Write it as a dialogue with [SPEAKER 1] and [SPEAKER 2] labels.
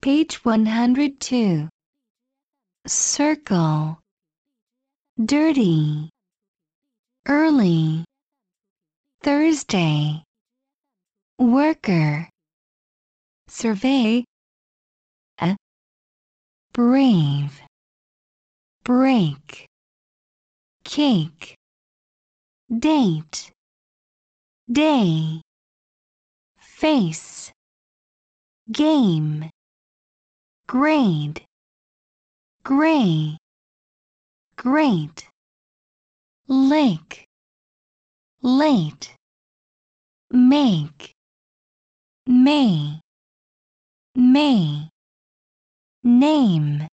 [SPEAKER 1] Page 102. Circle. Dirty. Early. Thursday. Worker. Survey. A. Brave. Break. Cake. Date. Day. Face. Game. Grade. Gray. Great. Lake. Late. Make. May. May. Name.